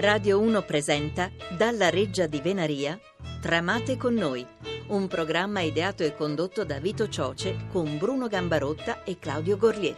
Radio 1 presenta Dalla Reggia di Venaria Tramate con noi, un programma ideato e condotto da Vito Cioce con Bruno Gambarotta e Claudio Gorlier.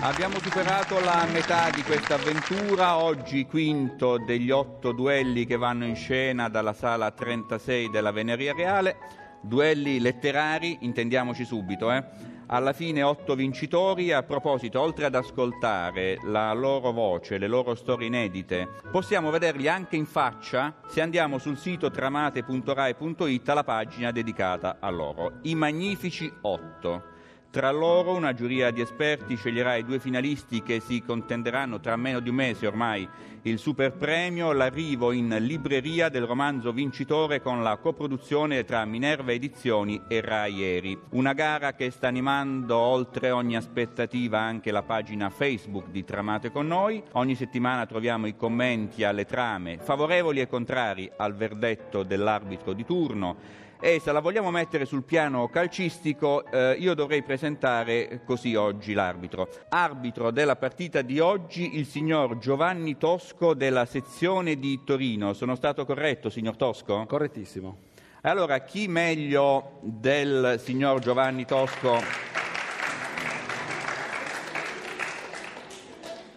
Abbiamo superato la metà di questa avventura, oggi quinto degli otto duelli che vanno in scena dalla sala 36 della Veneria Reale, duelli letterari, intendiamoci subito, eh? Alla fine otto vincitori. A proposito, oltre ad ascoltare la loro voce, le loro storie inedite, possiamo vederli anche in faccia se andiamo sul sito tramate.rai.it alla pagina dedicata a loro. I magnifici otto. Tra loro una giuria di esperti sceglierà i due finalisti che si contenderanno tra meno di un mese ormai il super premio, l'arrivo in libreria del romanzo vincitore con la coproduzione tra Minerva Edizioni e Raieri. Una gara che sta animando oltre ogni aspettativa anche la pagina Facebook di Tramate con noi. Ogni settimana troviamo i commenti alle trame favorevoli e contrari al verdetto dell'arbitro di turno e se la vogliamo mettere sul piano calcistico eh, io dovrei presentare così oggi l'arbitro. Arbitro della partita di oggi il signor Giovanni Tosco della sezione di Torino. Sono stato corretto, signor Tosco? Correttissimo. Allora, chi meglio del signor Giovanni Tosco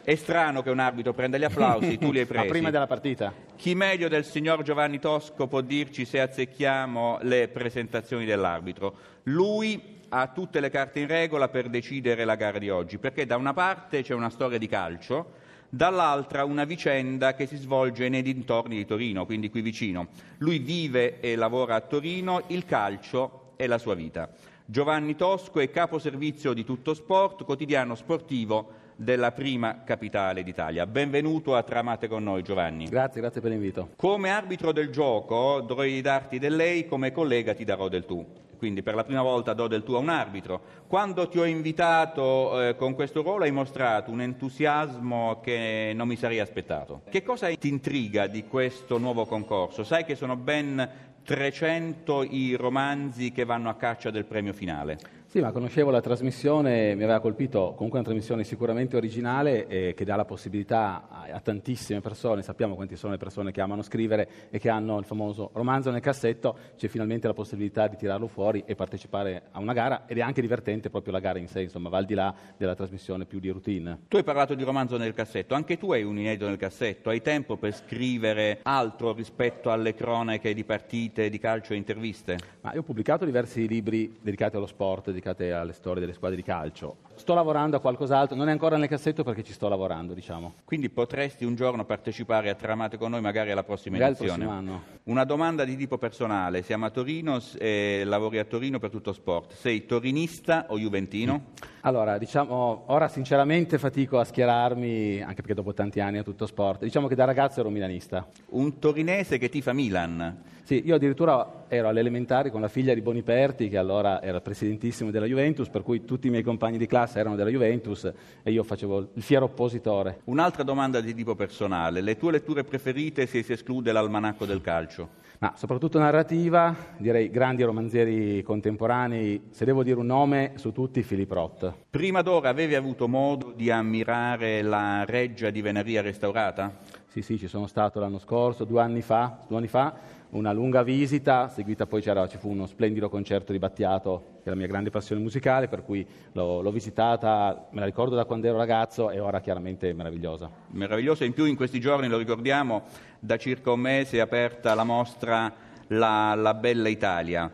È strano che un arbitro prenda gli applausi, tu li hai presi. Ma prima della partita. Chi meglio del signor Giovanni Tosco può dirci se azzecchiamo le presentazioni dell'arbitro? Lui ha tutte le carte in regola per decidere la gara di oggi, perché da una parte c'è una storia di calcio, dall'altra una vicenda che si svolge nei dintorni di Torino, quindi qui vicino. Lui vive e lavora a Torino, il calcio è la sua vita. Giovanni Tosco è caposervizio di Tutto Sport, quotidiano sportivo della prima capitale d'Italia. Benvenuto a Tramate con noi Giovanni. Grazie, grazie per l'invito. Come arbitro del gioco dovrei darti del lei, come collega ti darò del tu. Quindi per la prima volta do del tu a un arbitro. Quando ti ho invitato eh, con questo ruolo hai mostrato un entusiasmo che non mi sarei aspettato. Che cosa ti intriga di questo nuovo concorso? Sai che sono ben 300 i romanzi che vanno a caccia del premio finale. Sì, ma conoscevo la trasmissione, mi aveva colpito comunque una trasmissione sicuramente originale eh, che dà la possibilità a, a, tantissime persone, sappiamo quante sono le persone che amano scrivere e che hanno il famoso romanzo nel cassetto, c'è finalmente la possibilità di tirarlo fuori e partecipare a una gara ed è anche divertente proprio la gara in sé, insomma, va al di là della trasmissione più di routine. Tu hai parlato di romanzo nel cassetto, anche tu hai un inedito nel cassetto, hai tempo per scrivere altro rispetto alle cronache di partite, di calcio e interviste? Ma io ho pubblicato diversi libri dedicati allo sport, dedicate alle storie delle squadre di calcio. Sto lavorando a qualcos'altro, non è ancora nel cassetto perché ci sto lavorando, diciamo. Quindi potresti un giorno partecipare a Tramate con noi, magari alla prossima magari edizione. anno. Una domanda di tipo personale, siamo a Torino e lavori a Torino per tutto sport. Sei torinista o juventino? Allora, diciamo, ora sinceramente fatico a schierarmi, anche perché dopo tanti anni a tutto sport. Diciamo che da ragazzo ero milanista. Un torinese che tifa Milan. Sì, io addirittura ero alle elementari con la figlia di Boniperti, che allora era presidentissimo della Juventus, per cui tutti i miei compagni di classe erano della Juventus e io facevo il fiero oppositore. Un'altra domanda di tipo personale, le tue letture preferite se si esclude l'almanacco del calcio? Ma soprattutto narrativa, direi grandi romanzieri contemporanei, se devo dire un nome su tutti, Philip Roth. Prima d'ora avevi avuto modo di ammirare la reggia di Venaria restaurata? Sì, sì, ci sono stato l'anno scorso, due anni fa, due anni fa una lunga visita, seguita poi ci fu uno splendido concerto di Battiato, che è la mia grande passione musicale, per cui l'ho, l'ho, visitata, me la ricordo da quando ero ragazzo e ora chiaramente è meravigliosa. Meravigliosa, in più in questi giorni, lo ricordiamo, da circa un mese è aperta la mostra La, la Bella Italia.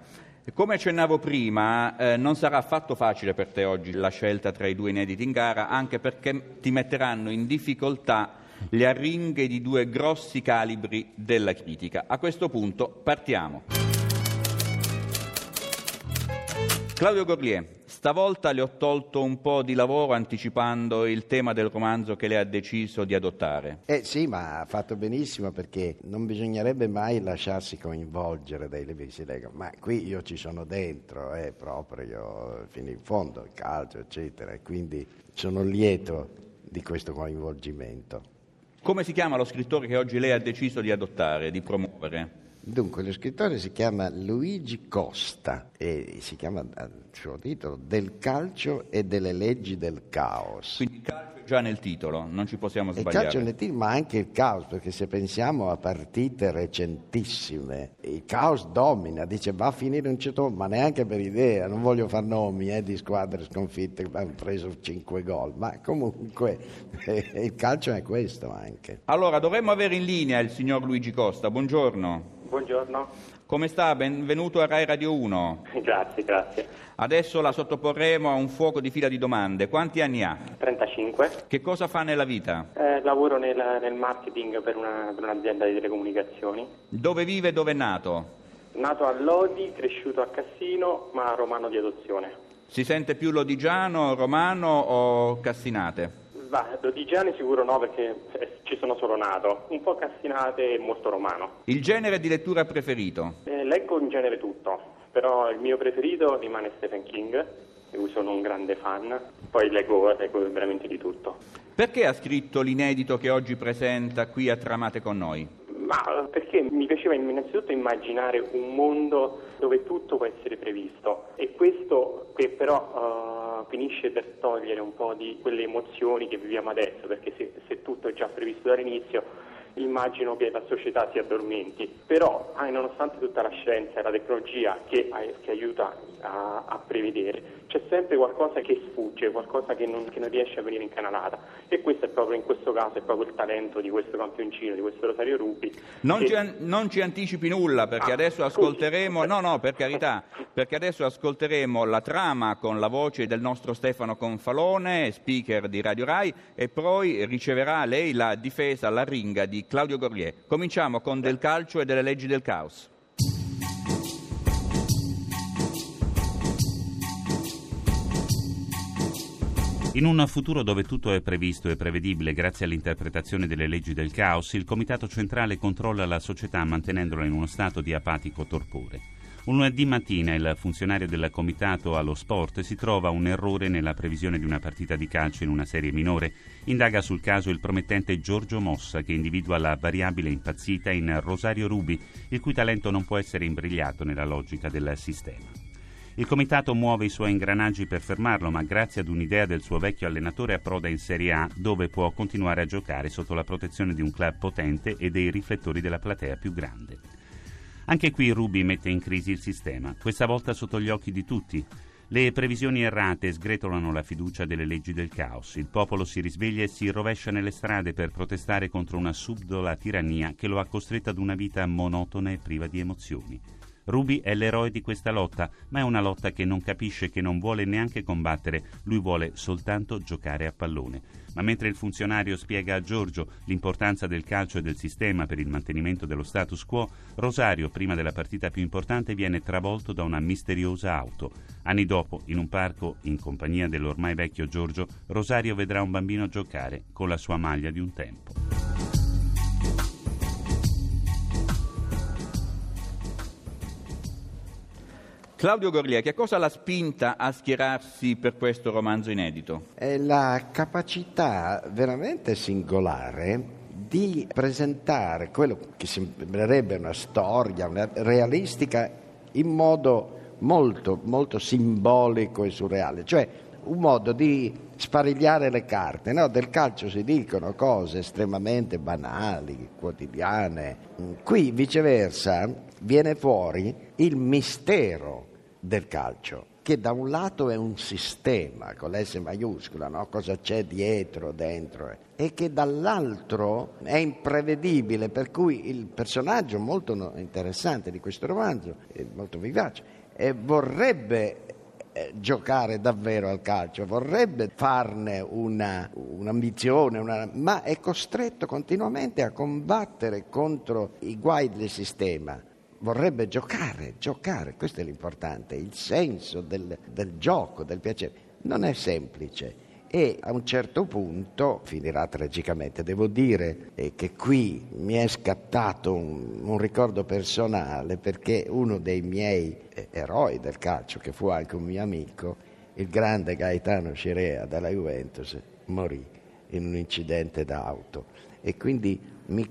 Come accennavo prima, eh, non sarà affatto facile per te oggi la scelta tra i due inediti in gara, anche perché ti metteranno in difficoltà le arringhe di due grossi calibri della critica. A questo punto partiamo. Claudio Gorlier, stavolta le ho tolto un po' di lavoro anticipando il tema del romanzo che lei ha deciso di adottare. Eh sì, ma ha fatto benissimo perché non bisognerebbe mai lasciarsi coinvolgere dai libri che si leggono. Ma qui io ci sono dentro, eh, proprio fino in fondo, il calcio, eccetera, e quindi sono lieto di questo coinvolgimento. Come si chiama lo scrittore che oggi lei ha deciso di adottare, di promuovere? Dunque, lo scrittore si chiama Luigi Costa e si chiama al suo titolo Del calcio e delle leggi del caos. Quindi calcio già nel titolo, non ci possiamo Il sbagliare. calcio nel titolo, ma anche il caos, perché se pensiamo a partite recentissime, il caos domina, dice va a finire un certo ma neanche per idea, non voglio far nomi eh, di squadre sconfitte che hanno preso 5 gol, ma comunque il calcio è questo anche. Allora, dovremmo avere in linea il signor Luigi Costa. Buongiorno. Buongiorno, Come sta? Benvenuto a Rai Radio 1. grazie, grazie. Adesso la sottoporremo a un fuoco di fila di domande. Quanti anni ha? 35. Che cosa fa nella vita? Eh, lavoro nel, nel marketing per, una- per un'azienda di telecomunicazioni. Dove vive e dove è nato? Nato a Lodi, cresciuto a Cassino, ma romano di adozione. Si sente più lodigiano, romano o cassinate? Va, Dodigiani sicuro no perché eh, ci sono solo nato. Un po' Cassinate e molto romano. Il genere di lettura preferito? Eh, leggo in genere tutto, però il mio preferito rimane Stephen King, di cui sono un grande fan. Poi leggo, leggo veramente di tutto. Perché ha scritto l'inedito che oggi presenta qui a Tramate con noi? Ma perché mi piaceva innanzitutto immaginare un mondo dove tutto può essere previsto e questo che però finisce per togliere un po' di quelle emozioni che viviamo adesso, perché se, se tutto è già previsto dall'inizio immagino che la società si addormenti. Però ah, nonostante tutta la scienza e la tecnologia che, che aiuta a, a prevedere, c'è sempre qualcosa che sfugge, qualcosa che non, che non riesce a venire incanalata e questo è proprio in questo caso è proprio il talento di questo campioncino, di questo Rosario Rubi. Non che- ci, non ci anticipi nulla perché Ah, adesso scusi. ascolteremo, no no per carità, perché adesso ascolteremo la trama con la voce del nostro Stefano Confalone, speaker di Radio Rai e poi riceverà lei la difesa alla ringa di Claudio Gorlier. Cominciamo con del calcio e delle leggi del caos. In un futuro dove tutto è previsto e prevedibile grazie all'interpretazione delle leggi del caos, il Comitato Centrale controlla la società mantenendola in uno stato di apatico torpore. Un lunedì mattina il funzionario del Comitato allo sport si trova un errore nella previsione di una partita di calcio in una serie minore. Indaga sul caso il promettente Giorgio Mossa che individua la variabile impazzita in Rosario Rubi, il cui talento non può essere imbrigliato nella logica del sistema. Il comitato muove i suoi ingranaggi per fermarlo, ma grazie ad un'idea del suo vecchio allenatore approda in Serie A, dove può continuare a giocare sotto la protezione di un club potente e dei riflettori della platea più grande. Anche qui Rubi mette in crisi il sistema, questa volta sotto gli occhi di tutti. Le previsioni errate sgretolano la fiducia delle leggi del caos. Il popolo si risveglia e si rovescia nelle strade per protestare contro una subdola tirannia che lo ha costretto ad una vita monotona e priva di emozioni. Ruby è l'eroe di questa lotta, ma è una lotta che non capisce, che non vuole neanche combattere, lui vuole soltanto giocare a pallone. Ma mentre il funzionario spiega a Giorgio l'importanza del calcio e del sistema per il mantenimento dello status quo, Rosario, prima della partita più importante, viene travolto da una misteriosa auto. Anni dopo, in un parco, in compagnia dell'ormai vecchio Giorgio, Rosario vedrà un bambino giocare con la sua maglia di un tempo. Claudio Gorlier, che cosa l'ha spinta a schierarsi per questo romanzo inedito? È la capacità veramente singolare di presentare quello che sembrerebbe una storia una realistica in modo molto, molto simbolico e surreale, cioè un modo di sparigliare le carte. no? Del calcio si dicono cose estremamente banali, quotidiane. Qui viceversa viene fuori il mistero del calcio, che da un lato è un sistema con l'S maiuscola, no? cosa c'è dietro, dentro, e che dall'altro è imprevedibile, per cui il personaggio molto interessante di questo romanzo, molto vivace, e vorrebbe eh, giocare davvero al calcio, vorrebbe farne una, un'ambizione, una- ma è costretto continuamente a combattere contro i guai del sistema. Vorrebbe giocare, giocare, questo è l'importante, il senso del, del gioco, del piacere. Non è semplice e a un certo punto finirà tragicamente. Devo dire eh, che qui mi è scattato un, un ricordo personale perché uno dei miei eh, eroi del calcio, che fu anche un mio amico, il grande Gaetano Scirea della Juventus, morì in un incidente d'auto e quindi mi